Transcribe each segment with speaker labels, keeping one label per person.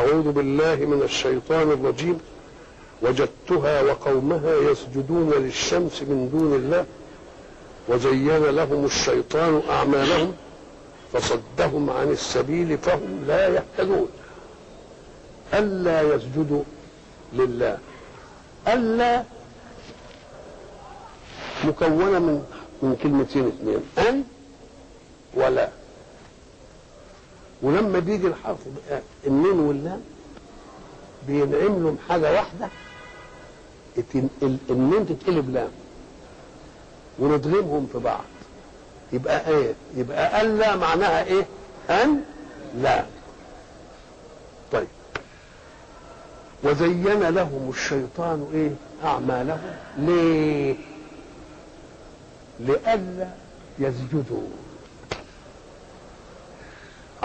Speaker 1: أعوذ بالله من الشيطان الرجيم. وجدتها وقومها يسجدون للشمس من دون الله. وزين لهم الشيطان أعمالهم. فصدهم عن السبيل فهم لا يهتدون. ألا يسجدوا لله. ألا مكونة من من كلمتين اثنين. أن ولا. ولما بيجي الحرف النون واللام بينعم لهم حاجة واحدة النون تتقلب لام وندغمهم في بعض. يبقى إيه؟ يبقى ألا معناها إيه؟ أن لا. طيب. وزين لهم الشيطان إيه؟ أعمالهم. ليه؟ لئلا يسجدوا.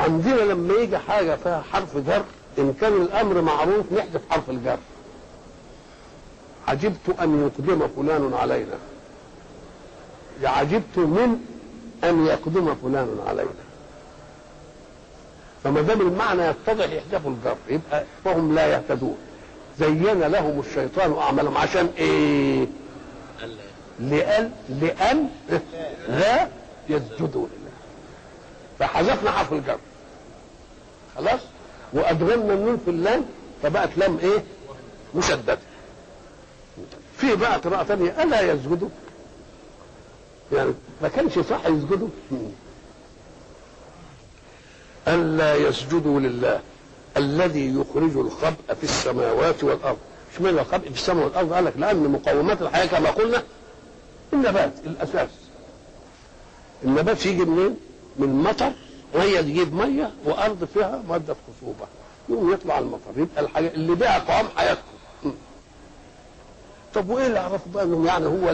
Speaker 1: عندنا لما يجي حاجة فيها حرف جر إن كان الأمر معروف نحذف حرف الجر. عجبت أن يقدم فلان علينا. عجبت من أن يقدم فلان علينا. فما دام المعنى يتضح يحذفوا الجر يبقى فهم لا يهتدون. زين لهم الشيطان أعمالهم. عشان إيه؟ لأن لأن لا يسجدوا لله فحذفنا حرف الجر. خلاص؟ وادغمنا النون في اللام فبقت لام إيه؟ مشددة. في بقى قراءه ثانية ألا يسجدوا يعني ما كانش صح يسجدوا ألا يسجدوا لله الذي يخرج الخبء في السماوات والأرض. اشمعنى الخبء في السماء والأرض؟ قال لك لأن مقومات الحياة كما قلنا النبات الأساس. النبات يجي منين؟ من مطر ميه تجيب مية وأرض فيها مادة خصوبة. يقوم يطلع المطر. يبقى الحاجة اللي بيها قوام حياتهم. طب وإيه اللي عرفوا بقى إنهم يعني هو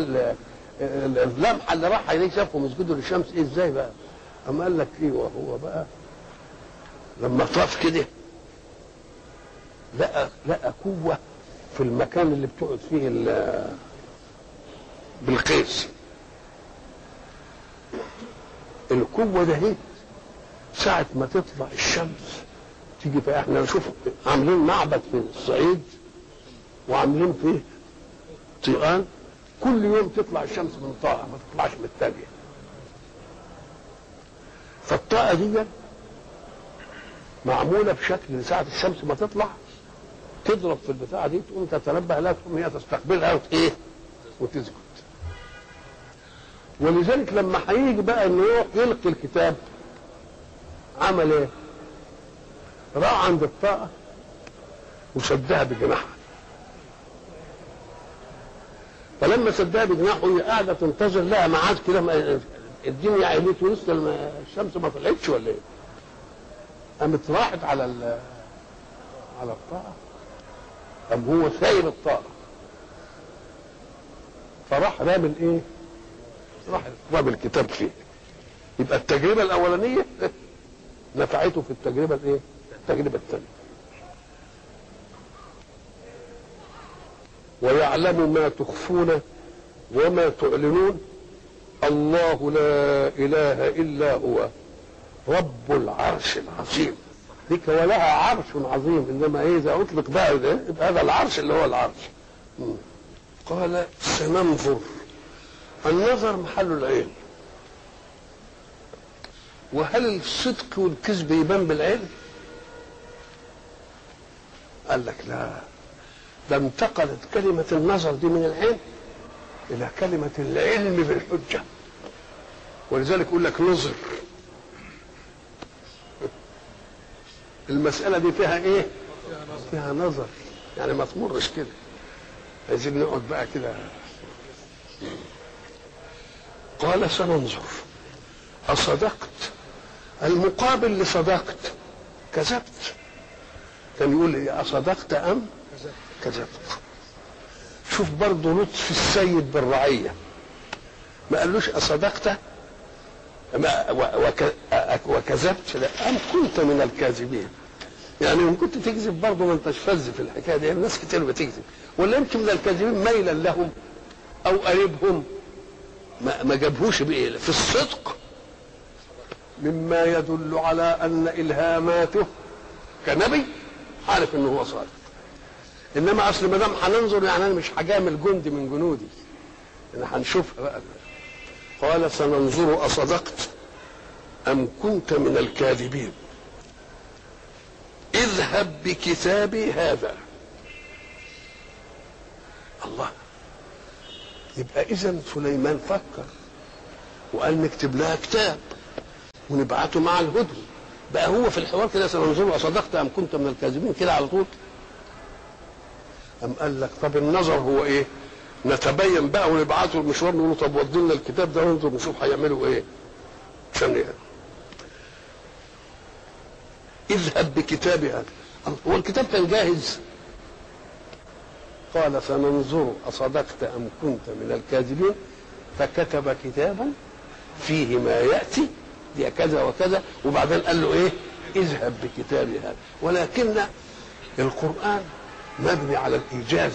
Speaker 1: اللمحة اللي راح عليه شافهم يسجدوا للشمس إيه إزاي بقى؟ اما قال لك أيوه هو بقى؟ لما طاف كده لقى لقى قوة في المكان اللي بتقعد فيه بالقيس. القوة ده هي ساعة ما تطلع الشمس تيجي في إحنا نشوف عاملين معبد في الصعيد وعاملين فيه طيقان كل يوم تطلع الشمس من طاقة ما تطلعش من الثانية فالطاقة دي معمولة بشكل ساعة الشمس ما تطلع تضرب في البتاعة دي تقوم تتنبه لها تقوم هي تستقبلها إيه وتسجد. ولذلك لما هيجي بقى إنه يلقي الكتاب عمل إيه؟ راح عند الطاقة وشدها بجناحها فلما شدها بجناحه هي قاعدة تنتظر لها ميعاد كده الدنيا عينيت ولسه الشمس ما طلعتش ولا إيه؟ قامت راحت على على الطاقة قام هو سايب الطاقة فراح رامي الايه؟ راح رامي الكتاب فيه يبقى التجربة الأولانية نفعته في التجربة الإيه؟ التجربة الثانية ويعلم ما تخفون وما تعلنون. الله لا إله إلا هو. رب العرش العظيم. ذيك ولها عرش عظيم. إنما إيه؟ إذا أطلق بقى يبقى هذا العرش اللي هو العرش. قال سننظر. النظر محل العين وهل الصدق والكذب يبان بالعلم قال لك لا. ده انتقلت كلمة النظر دي من العلم إلى كلمة العلم بالحجة. ولذلك يقول لك نظر. المسألة دي فيها إيه؟ فيها نظر. يعني ما تمرش كده. عايزين نقعد بقى كده. قال سننظر. أصدقت؟ المقابل لصدقت كذبت كان يقول أصدقت أم؟ كذبت شوف برضه لطف السيد بالرعية. ما قالوش أصدقت وكذبت لا أم كنت من الكاذبين. يعني إن كنت تكذب برضه ما أنتش فز في الحكاية دي. الناس كتير بتكذب. ولا يمكن من الكاذبين ميلا لهم أو قريبهم. ما, ما جابهوش بإيه؟ في الصدق. مما يدل على أن إلهاماته كنبي عارف إنه هو صادق إنما أصل ما دام هننظر يعني أنا مش هجامل جندي من جنودي. أنا هنشوفها بقى. قال سننظر أصدقت أم كنت من الكاذبين. اذهب بكتابي هذا. الله. يبقى اذا سليمان فكر وقال نكتب لها كتاب. ونبعته مع الهدهد بقى هو في الحوار كده سننظر أصدقت أم كنت من الكاذبين؟ كده على طول. أم قال لك طب النظر هو إيه؟ نتبين بقى ونبعته المشوار نقول طب ودي لنا الكتاب ده وننظر نشوف هيعملوا إيه. عشان يعني. اذهب بكتابي هذا. هو الكتاب كان جاهز؟ قال سننظر أصدقت أم كنت من الكاذبين؟ فكتب كتابا فيه ما يأتي دي كذا وكذا. وبعدين قال له إيه؟ اذهب بكتابي هذا. ولكن القرآن مبني على الإيجاز.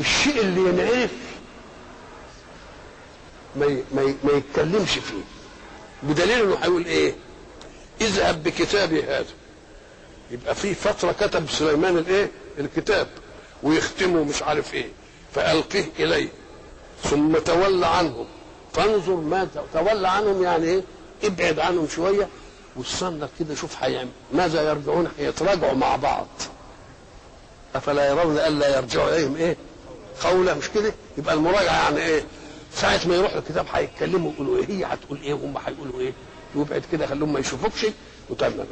Speaker 1: الشيء اللي ينعرف ما ما ما يتكلمش فيه. بدليل إنه هيقول إيه؟ اذهب بكتابي هذا. يبقى في فترة كتب سليمان الإيه؟ الكتاب. ويختمه مش عارف إيه. فألقيه اليه ثم تولى عنهم. فانظر ما تولى عنهم يعني إيه؟ ابعد عنهم شوية واستنى كده شوف هيعمل ماذا يرجعون؟ يتراجعوا مع بعض. أفلا يرون ألا يرجعوا إليهم إيه؟ قولا مش كده؟ يبقى المراجعة يعني إيه؟ ساعة ما يروح الكتاب هيتكلموا يقولوا إيه؟ هي هتقول إيه؟ وهم هيقولوا إيه؟ وابعد كده خليهم ما يشوفوكش وتعمل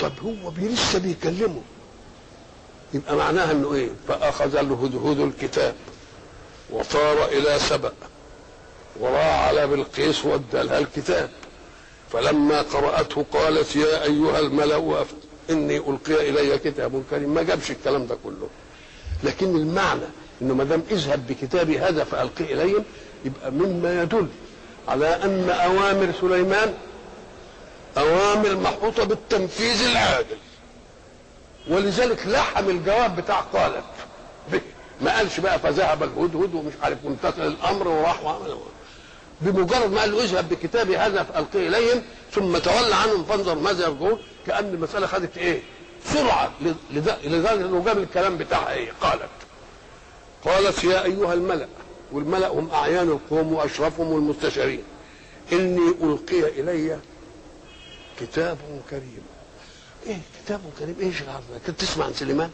Speaker 1: طب هو لسه بيكلمه يبقى معناها إنه إيه؟ فأخذ الهدهد الكتاب. وطار إلى سبأ وراى على بلقيس وادى لها الكتاب. فلما قرأته قالت يا أيها الملأ إني ألقي إلي كتاب كريم. ما جابش الكلام ده كله. لكن المعنى إنه ما دام اذهب بكتابي هذا فألقي إليهم يبقى مما يدل على أن أوامر سليمان أوامر محطوطة بالتنفيذ العادل. ولذلك لحم الجواب بتاع قالت به. ما قالش بقى فذهب الهدهد ومش عارف وامتثل الأمر وراح وعمل. بمجرد ما قال له اذهب بكتابي هذا فألقيه إليهم ثم تولى عنهم فانظر ماذا يرجعون كأن المسألة خدت إيه؟ سرعة لذ- لدرجة إنه جاب الكلام بتاعها إيه؟ قالت قالت يا أيها الملأ والملأ هم أعيان القوم وأشرفهم والمستشارين إني ألقي إلي كتاب كريم. إيه كتاب كريم؟ إيش العرض كنت تسمع عن سليمان؟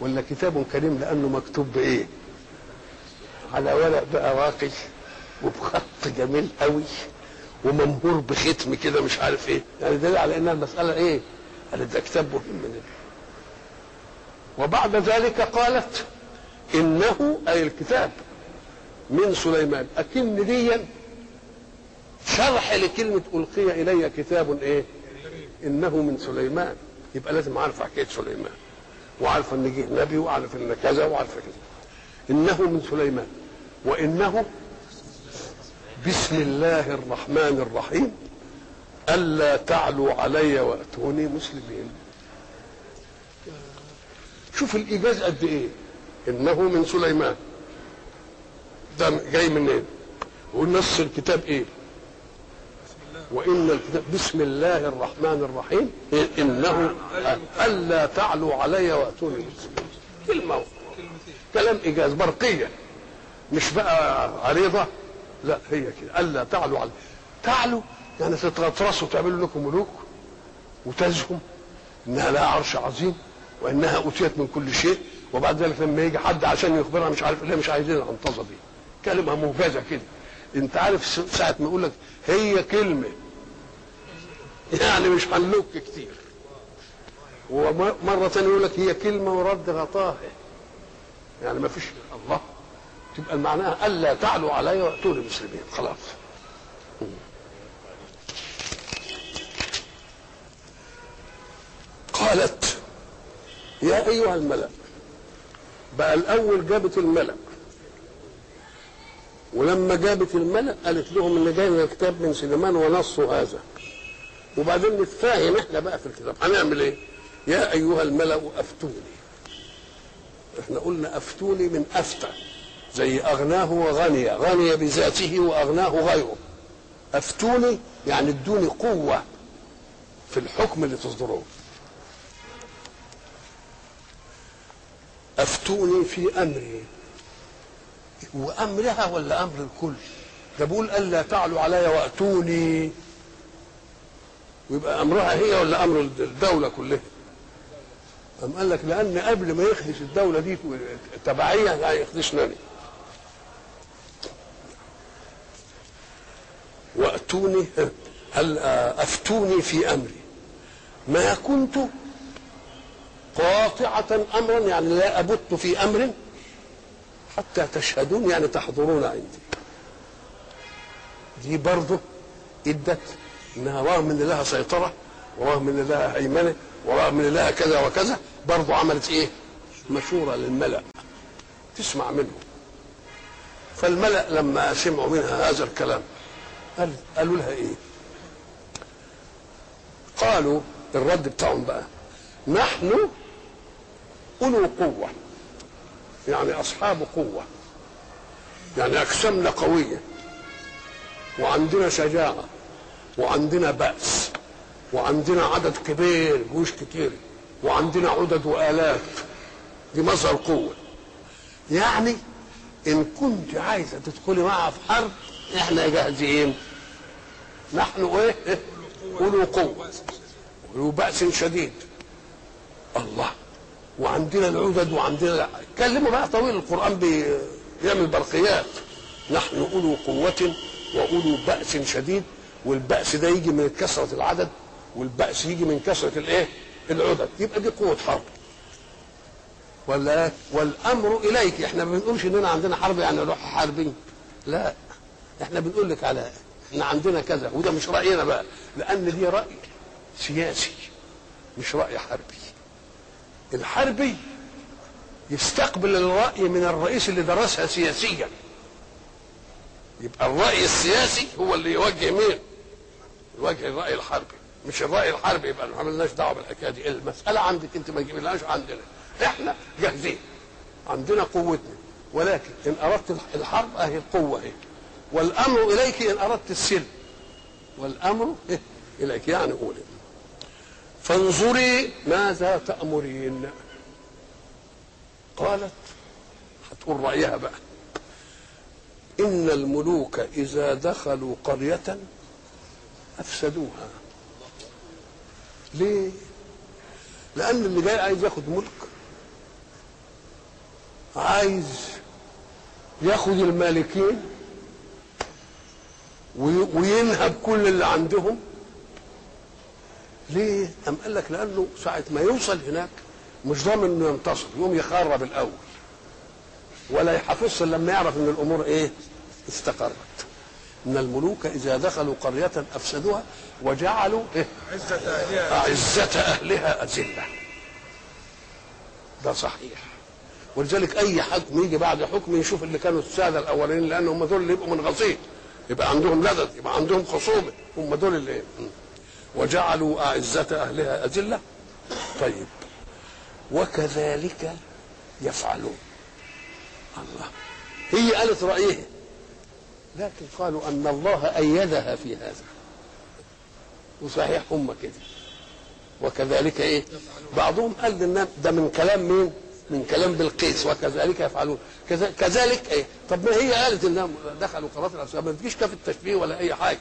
Speaker 1: ولا كتاب كريم لأنه مكتوب بإيه؟ على ورق بقى راقي وبخط جميل قوي وممهور بختم كده مش عارف إيه. يعني دليل على إنها المساله إيه؟ قالت ده كتاب مهم من وبعد ذلك قالت إنه أي الكتاب من سليمان. أكن ديا شرح لكلمة ألقي إلي كتاب إيه؟ إنه من سليمان. يبقى لازم عارف حكاية سليمان. وعارف إن جه نبي وعارف إن كذا وعارف كذا. إنه من سليمان وإنه بسم الله الرحمن الرحيم. ألا تعلوا علي وأتوني مسلمين. شوف الإيجاز قد إيه؟ إنه من سليمان. ده جاي منين؟ ونص الكتاب إيه؟ الكتاب بسم الله الرحمن الرحيم. إنه ألا تعلوا علي وأتوني مسلمين كلمه كلام إيجاز. برقية. مش بقى عريضه لا هي كده. ألا تعلوا علي. تعلوا يعني تتغطرسوا تعملوا لكم ملوك وتزهم إنها لها عرش عظيم وإنها أوتيت من كل شيء وبعد ذلك لما يجي حد عشان يخبرها مش عارف ليه مش عايزين العنطزة دي. كلمة موجزة كده. أنت عارف ساعة ما يقول لك هي كلمة. يعني مش هنلوك كتير. ومرة ثانية يقول لك هي كلمة ورد غطاها. يعني ما فيش الله. تبقى معناها ألا تعلوا علي وأتوني مسلمين. خلاص. قالت يا أيها الملأ بقى الأول جابت الملأ. ولما جابت الملأ قالت لهم ان جاي الكتاب من سليمان ونصه هذا. وبعدين نتفاهم إحنا بقى في الكتاب. هنعمل إيه؟ يا أيها الملأ أفتوني. إحنا قلنا أفتوني من أفتى. زي أغناه وغني. غني بذاته وأغناه غيره. أفتوني يعني ادوني قوة في الحكم اللي تصدروه أفتوني في أمري. وأمرها ولا أمر الكل؟ ده بيقول ألا تعلوا علي وأتوني. ويبقى أمرها هي ولا أمر الدولة كلها؟ أم قال لك لأن قبل ما يخدش الدولة دي تبعية لا يخدشنا أنا وأتوني هل أفتوني في أمري. ما كنت قاطعة أمرا يعني لا أبت في أمر حتى تشهدون يعني تحضرون عندي دي برضه ادت إنها رغم ان لها سيطرة ورغم ان لها هيمنة ورغم ان لها كذا وكذا برضه عملت إيه؟ مشورة للملأ تسمع منه فالملأ لما سمعوا منها هذا الكلام قال قالوا لها إيه؟ قالوا الرد بتاعهم بقى نحن أولو قوة يعني أصحاب قوة يعني أجسامنا قوية وعندنا شجاعة وعندنا بأس وعندنا عدد كبير جيوش كتير وعندنا عدد وآلات دي مصدر قوة. يعني إن كنت عايزة تدخلي معها في حرب إحنا جاهزين. نحن إيه؟ أولو قوة. أولو بأس شديد. الله. وعندنا العدد وعندنا كلموا بقى طويل القرآن بيعمل برقيات نحن أولو قوة وأولو بأس شديد والبأس ده يجي من كثرة العدد والبأس يجي من كثرة الإيه؟ العدد يبقى دي قوة حرب. ولا والأمر إليك. إحنا ما بنقولش إننا عندنا حرب يعني نروح حاربين. لا. إحنا بنقول لك على إحنا عندنا كذا. وده مش رأينا بقى. لأن دي رأي سياسي مش رأي حربي. الحربي يستقبل الرأي من الرئيس اللي درسها سياسيا. يبقى الرأي السياسي هو اللي يوجه مين؟ يوجه الرأي الحربي. مش الرأي الحربي يبقى ما عملناش دعوة بالحكاية دي. المسألة عندك أنت ما تجيبلهاش عندنا. إحنا جاهزين. عندنا قوتنا. ولكن إن أردت الحرب أهي القوة أهي والأمر إليك إن أردت السلم. والأمر إيه؟ إليك. يعني قولي فانظري ماذا تأمرين. قالت هتقول رأيها بقى. إن الملوك إذا دخلوا قرية أفسدوها. ليه؟ لأن اللي جاي عايز ياخد ملك. عايز ياخد المالكين وينهب كل اللي عندهم. ليه؟ أم قال لك لأنه ساعة ما يوصل هناك مش ضامن إنه ينتصر يقوم يخرب الأول. ولا يحافظش لما يعرف إن الأمور إيه؟ استقرت. إن الملوك إذا دخلوا قرية أفسدوها وجعلوا إيه؟
Speaker 2: عزة أهلها.
Speaker 1: أعزة أهلها أذلة. ده صحيح. ولذلك أي حكم يجي بعد حكم يشوف اللي كانوا السادة الأولين لأن هم دول اللي يبقوا منغصين. يبقى عندهم لدد يبقى عندهم خصومة. هم دول اللي وجعلوا أعزة أهلها أذلة. طيب. وكذلك يفعلون. الله. هي قالت رأيها لكن قالوا أن الله أيدها في هذا. وصحيح هم كده. وكذلك إيه؟ بعضهم قال ده من كلام مين؟ من كلام بلقيس. وكذلك يفعلون. كذلك إيه؟ طب ما هي قالت انهم دخلوا قرارات الاسباب ما فيش كاف التشبيه ولا أي حاجة.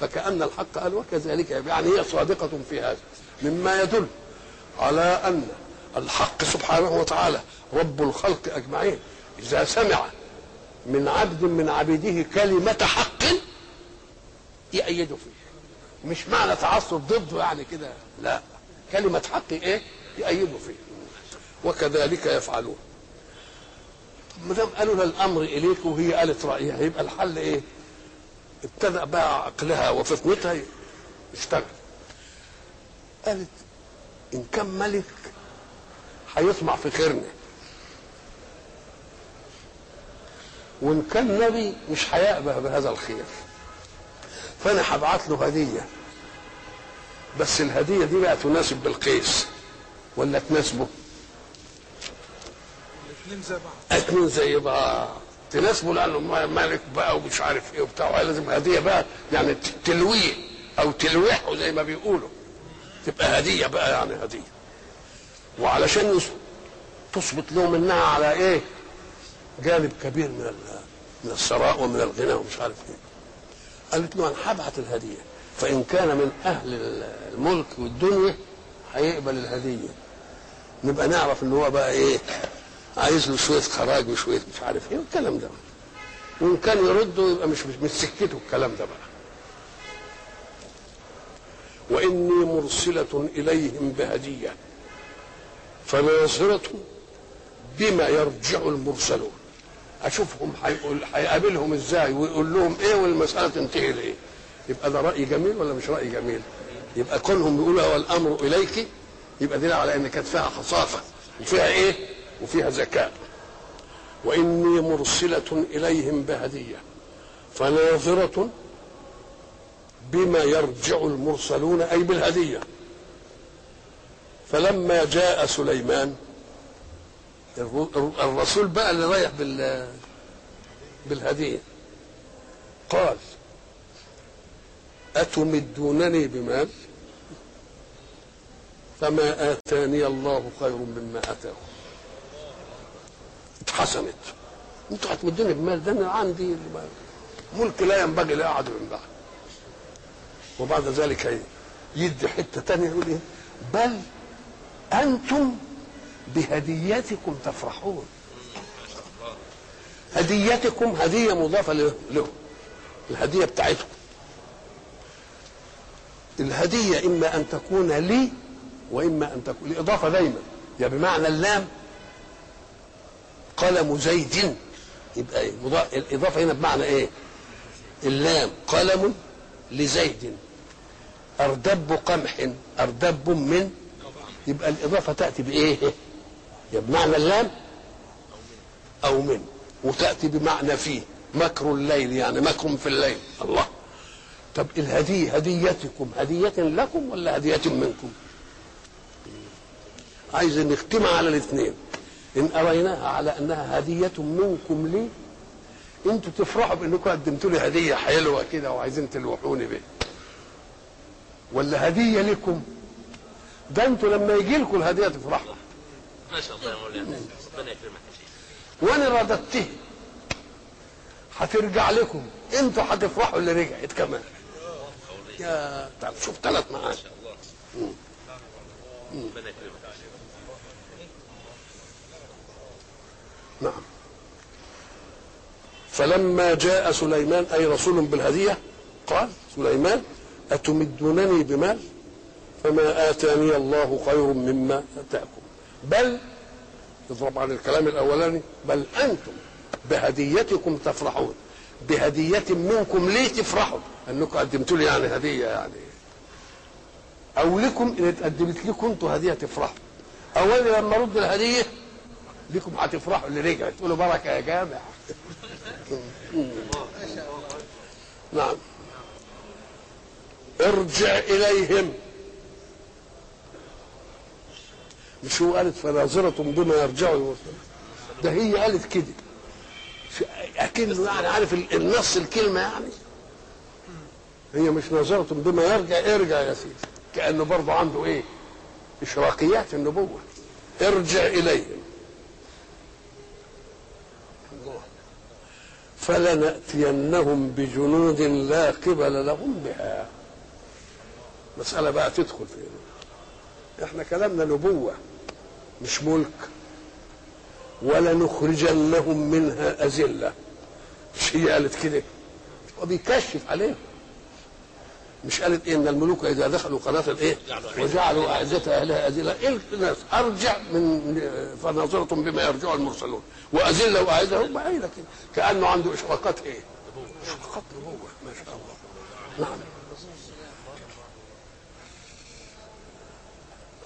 Speaker 1: فكأن الحق قال وكذلك يعني هي صادقة في هذا. مما يدل على أن الحق سبحانه وتعالى رب الخلق أجمعين. إذا سمع من عبد من عبيده كلمة حق يأيده فيه. مش معنى تعصب ضده يعني كده لا. كلمة حق إيه؟ يأيده فيه. وكذلك يفعلون. ما دام قالوا لها الأمر إليك وهي قالت رأيها يبقى الحل إيه؟ ابتدأ بقى عقلها وفطنتها يشتغل. قالت إن كان ملك هيطمع في خيرنا. وإن كان نبي مش هيأبه بهذا الخير فأنا هبعت له هدية. بس الهدية دي بقى تناسب بالقيس. ولا تناسبه؟
Speaker 2: الاثنين زي بعض.
Speaker 1: اتنين زي بعض. تناسبه لأنه م- ملك بقى ومش عارف إيه وبتاع. لازم هدية بقى يعني تلويه أو تلويحه زي ما بيقولوا. تبقى هدية بقى يعني هدية. وعلشان تثبت لهم إنها على إيه؟ جانب كبير من من الثراء ومن الغنى ومش عارف إيه. قالت له أنا هبعت الهدية. فإن كان من أهل الملك والدنيا هيقبل الهدية. نبقى نعرف إن هو بقى إيه؟ عايز له شوية خراج وشوية مش عارف إيه والكلام ده. وإن كان يرده يبقى مش مش, سكته الكلام ده بقى. وإني مرسلة إليهم بهدية. فناظره بما يرجع المرسلون. أشوفهم هيقول هيقابلهم إزاي ويقول لهم إيه والمسألة تنتهي لايه يبقى ده رأي جميل ولا مش رأي جميل؟ يبقى كونهم بيقولوا والامر إليك يبقى دليل على إن كانت فيها خصافه وفيها إيه؟ وفيها ذكاء وإني مرسلة إليهم بهدية فناظرة بما يرجع المرسلون أي بالهدية. فلما جاء سليمان الر- الرسول بقى اللي رايح بال بالهدية. قال أتمدونني بمال؟ فما آتاني الله خير مما آتاكم اتحسنت أنتوا هتمدوني بمال ده؟ أنا عندي ملك لا ينبغي لأحد من بعد وبعد ذلك يدي حتة تانية يقول إيه؟ بل أنتم بهديتكم تفرحون. هديتكم هدية مضافة له له. الهدية بتاعتكم. الهدية إما أن تكون لي وإما أن تكون الإضافة دايما. يا بمعنى اللام قلم زيد. يبقى الإضافة هنا بمعنى إيه؟ اللام. قلم لزيد. أردب قمح أردب من. يبقى الإضافة تأتي بإيه؟ يا بمعنى اللام أو من. وتأتي بمعنى فيه. مكر الليل يعني مكر في الليل. الله. طب الهديه هديتكم. هدية لكم ولا هدية منكم؟ عايز نختمها على الاثنين. إن اريناها على أنها هدية منكم لي. أنتوا تفرحوا بأنكم قدمتوا لي هدية حلوة كده وعايزين تلوحوني بيها. ولا هدية لكم؟ ده أنتوا لما يجي لكم الهدية تفرحوا.
Speaker 3: ما شاء الله يا مولانا. ربنا يكرمك
Speaker 1: وأنا رددته هترجع لكم. أنتوا هتفرحوا اللي رجعت كمان. يا طب شوف ثلاث معاني
Speaker 3: ما شاء الله. ربنا يكرمك يا شيخ
Speaker 1: نعم. فلما جاء سليمان أي رسول بالهدية قال سليمان أتمدونني بمال؟ فما آتاني الله خير مما آتاكم. بل يضرب عن الكلام الأولاني بل أنتم بهديتكم تفرحون. بهدية منكم ليه تفرحوا؟ أنكم قدمتوا لي يعني هدية يعني. أو لكم ان اتقدمت لكم أنتوا هدية تفرحوا أولا لما رد الهدية لكم هتفرحوا اللي رجعت. تقولوا بركة يا جامع. نعم. ارجع إليهم. مش هو قالت فناظرة بما يرجع ده هي قالت كده. أكنه يعني عارف ال- النص الكلمة يعني. هي مش ناظرة بما يرجع ارجع يا سيدي. كأنه برضه عنده إيه؟ إشراقيات النبوة. ارجع إليهم. فلنأتينهم بجنود لا قبل لهم بها. مسألة بقى تدخل فيها إحنا كلامنا نبوة مش ملك. ولنخرجنهم منها أذلة. مش هي قالت كده؟ وبيكشف عليهم. مش قالت إيه إن الملوك إذا دخلوا قناة الإيه؟ وجعلوا اعزه أهلها أذلة. إيه الناس أرجع من فناظره بما يرجع المرسلون. وأذلة واعزه هم قايله كده. كأنه عنده إشراقات إيه؟ إشراقات نبوة ما شاء الله. نعم.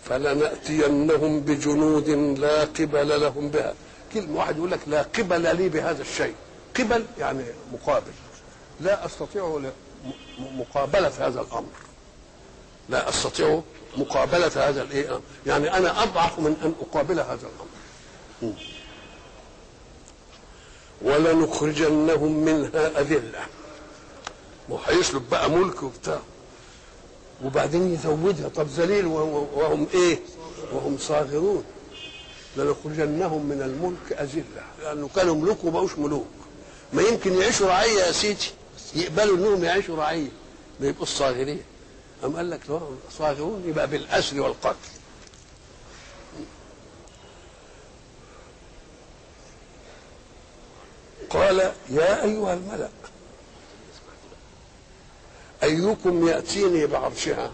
Speaker 1: فلنأتينهم بجنود لا قبل لهم بها. كلمة واحد يقول لك لا قبل لي بهذا الشيء. قبل يعني مقابل. لا م- مقابلة هذا الأمر. لا أستطيع مقابلة هذا الإيه يعني أنا أضعف من أن أقابل هذا الأمر. ولنخرجنهم منها أذلة. وهيسلب بقى ملك وبتاع. وبعدين يزودها. طب ذليل وهم إيه؟ وهم صاغرون. لنخرجنهم من الملك أذلة. لأنه كانوا ملوك وبقوش ملوك. ما يمكن يعيشوا رعية يا سيدي. يقبلوا انهم يعيشوا رعية ما يبقوا صاغرين. أم قال لك صاغرون يبقى بالأسر والقتل. قال يا أيها الملأ أيكم يأتيني بعرشها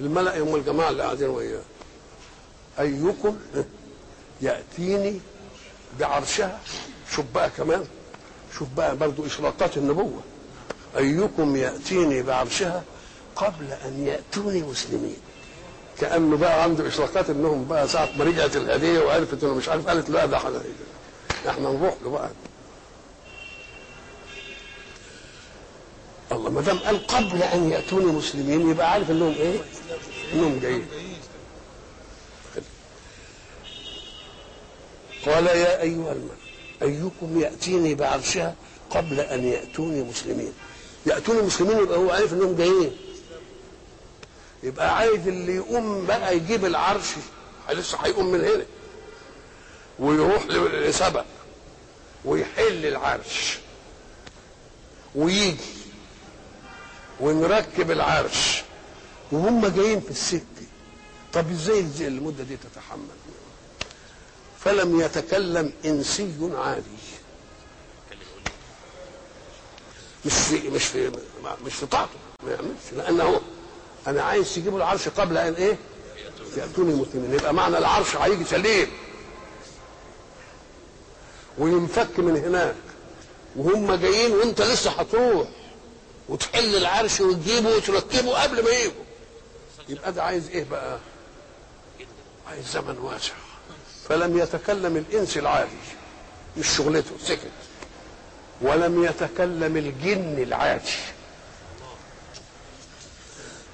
Speaker 1: الملأ هم الجماعة اللي قاعدين وياه. أيكم يأتيني بعرشها بقى كمان. شوف بقى برضو إشراقات النبوة. أيكم يأتيني بعرشها قبل أن يأتوني مسلمين. كأنه بقى عنده إشراقات إنهم بقى ساعة ما رجعت الهدية وعرفت إنه مش عارف قالت لا ده إحنا نروح له بقى. الله ما دام قال قبل أن يأتوني مسلمين يبقى عارف إنهم إيه؟ إنهم جايين. قال يا أيها الملك أيكم يأتيني بعرشها قبل أن يأتوني مسلمين؟ يأتوني مسلمين يبقى هو عارف إنهم جايين. يبقى عايز اللي يقوم بقى يجيب العرش لسه هيقوم من هنا. ويروح لسبأ ويحل العرش ويجي ونركب العرش. وهم جايين في السكه طب إزاي المدة دي تتحمل؟ فلم يتكلم إنسي عادي. مش في مش في مش في طاعته ما يعملش. لأنه أنا عايز تجيبوا العرش قبل أن إيه؟ يأتوني مسلمين يبقى معنى العرش هيجي سليم. وينفك من هناك. وهم جايين وانت لسه هتروح. وتحل العرش وتجيبه وتركبه قبل ما يجوا. يبقى ده عايز إيه بقى؟ عايز زمن واسع. فلم يتكلم الإنس العادي مش شغلته سكت. ولم يتكلم الجن العادي.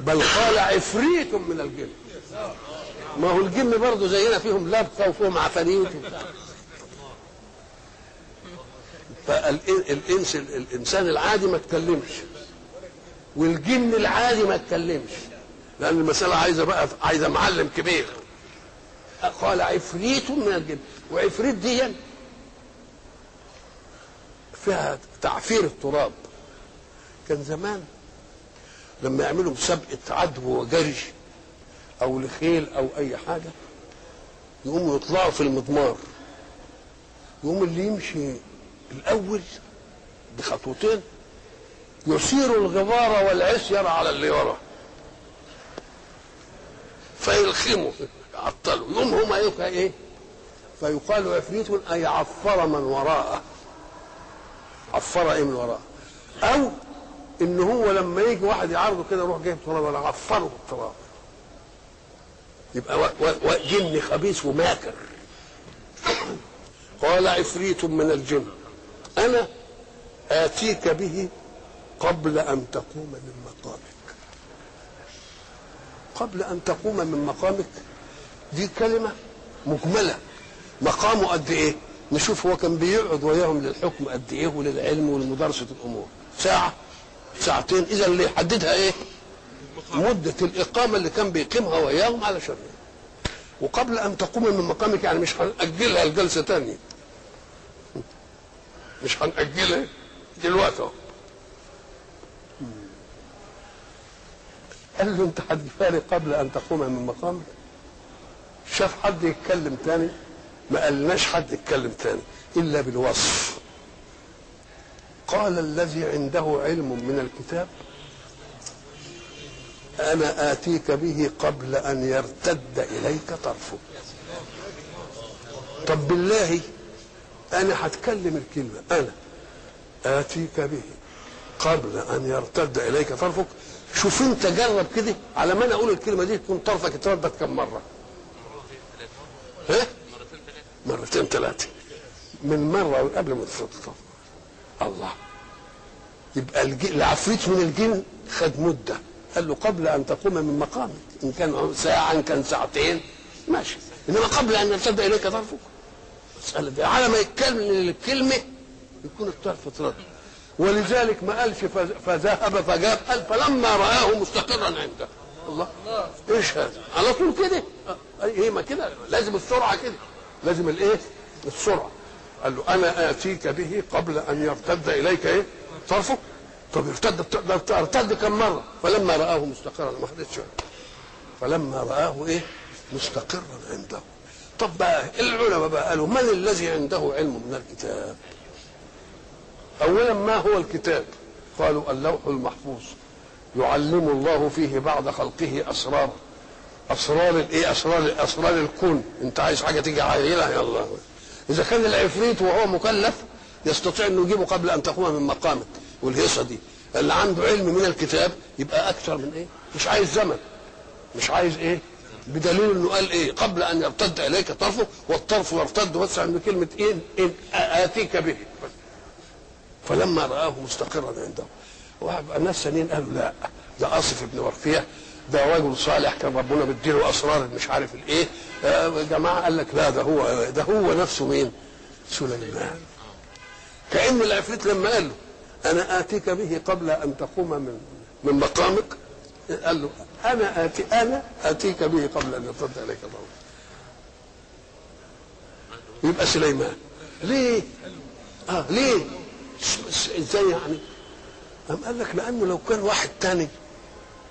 Speaker 1: بل قال عفريت من الجن. ما هو الجن برضه زينا فيهم لبقه وفيهم عفاريت فالانس الإنسان العادي ما اتكلمش. والجن العادي ما اتكلمش. لأن المسألة عايزة بقى عايزة معلم كبير. قال عفريت من الجن. وعفريت دي فيها تعفير التراب. كان زمان لما يعملوا مسابقه عدو وجري أو لخيل أو أي حاجة يقوموا يطلعوا في المضمار. يقوم اللي يمشي الأول بخطوتين يثير الغبار والعصير على اللي وراه فيلخموا. يعطلوا يوم هما يبقى إيه؟ فيقال عفريت اي عفر من وراءه. عفر إيه من وراءه؟ أو إن هو لما يجي واحد يعرضه كده يروح جايب تراب ولا عفره بالتراب. يبقى و- و- و- جن خبيث وماكر. قال عفريت من الجن. أنا آتيك به قبل أن تقوم من مقامك. قبل أن تقوم من مقامك دي كلمة مجملة. مقامه قد إيه؟ نشوف هو كان بيقعد وياهم للحكم قد إيه وللعلم ولمدارسه الأمور. ساعة ساعتين. إذا اللي يحددها إيه؟ مدة الإقامة اللي كان بيقيمها وياهم على شر وقبل أن تقوم من مقامك يعني مش هنأجلها لجلسة تانية. مش هنأجلها. دلوقتي قال له أنت هتفارق قبل أن تقوم من مقامك؟ شاف حد يتكلم تاني؟ ما قالناش حد يتكلم تاني إلا بالوصف. قال الذي عنده علم من الكتاب أنا آتيك به قبل أن يرتد إليك طرفك طب بالله أنا هتكلم الكلمة. أنا آتيك به قبل أن يرتد إليك طرفك. شوف أنت جرب كده على ما أنا أقول الكلمة دي تكون طرفك اتردد كم مرة. ها مرتين ثلاثة. من مرة قبل ما تتردد الله. يبقى الج- العفريت من الجن خد مدة. قال له قبل أن تقوم من مقامك. إن كان ساعة إن كان ساعتين. ماشي. إنما قبل أن يرتد إليك طرفك. مسألة دي على ما يتكلم الكلمة يكون الطرف اترد ولذلك ما قالش فذهب فجاب. قال فلما رآه مستقرا عنده. الله. إيش هذا؟ على طول كده؟ هي ما كده لازم السرعة كده. لازم الإيه؟ السرعة. قال له أنا آتيك به قبل أن يرتد إليك إيه؟ طرفه طب ارتد ارتد كم مرة؟ فلما رآه مستقرا ما خدتش. فلما رآه إيه؟ مستقرا عنده. طب بقى العلماء بقى قالوا من الذي عنده علم من الكتاب؟ اولا ما هو الكتاب؟ قالوا اللوح المحفوظ. يعلم الله فيه بعد خلقه اسرار أسرار الايه أسرار أسرار الكون. أنت عايز حاجة تيجي عايلها يلا إذا كان العفريت وهو مكلف يستطيع انه يجيبه قبل أن تقوم من مقامك. والهيصة دي اللي عنده علم من الكتاب يبقى أكثر من إيه؟ مش عايز زمن. مش عايز إيه؟ بدليل إنه قال إيه؟ قبل أن يرتد إليك طرفه والطرف يرتد بس عند كلمه إن, إن آتيك به. فلما رآه مستقرا عنده الناس ثانيين قالوا لا ده آصف بن ورفيع ده رجل صالح كان ربنا بيديله اسرار مش عارف الإيه آه، جماعة قال لك لا ده هو ده هو نفسه مين؟ سليمان كأن العفريت لما قال له أنا آتيك به قبل أن تقوم من من مقامك قال له أنا اتي أنا آتيك به قبل أن يرتد إليك الله يبقى سليمان ليه؟ آه ليه؟ إزاي يعني؟ قام قال لك لأنه لو كان واحد تاني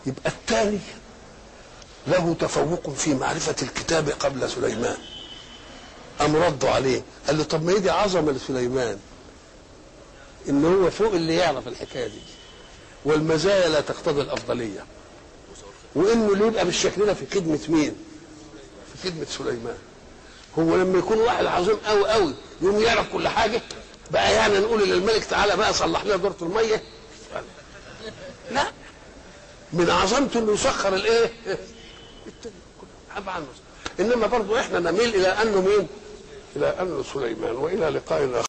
Speaker 1: يبقى التاني له تفوق في معرفة الكتاب قبل سليمان. قام ردوا عليه قال له طب ما هي دي عظمة لسليمان. إن هو فوق اللي يعرف الحكاية دي. والمزايا لا تقتضي الأفضلية. وإنه اللي يبقى بالشكل ده في خدمة مين؟ في خدمة سليمان. هو لما يكون واحد عظيم قوي قوي يقوم يعرف كل حاجة بقى يعني نقول للملك تعالى بقى صلح لنا دورة المية. لا. من عظمته إنه يسخر الإيه؟ إنما برضه إحنا نميل إلى انه مين إلى انه سليمان وإلى لقاء آخر.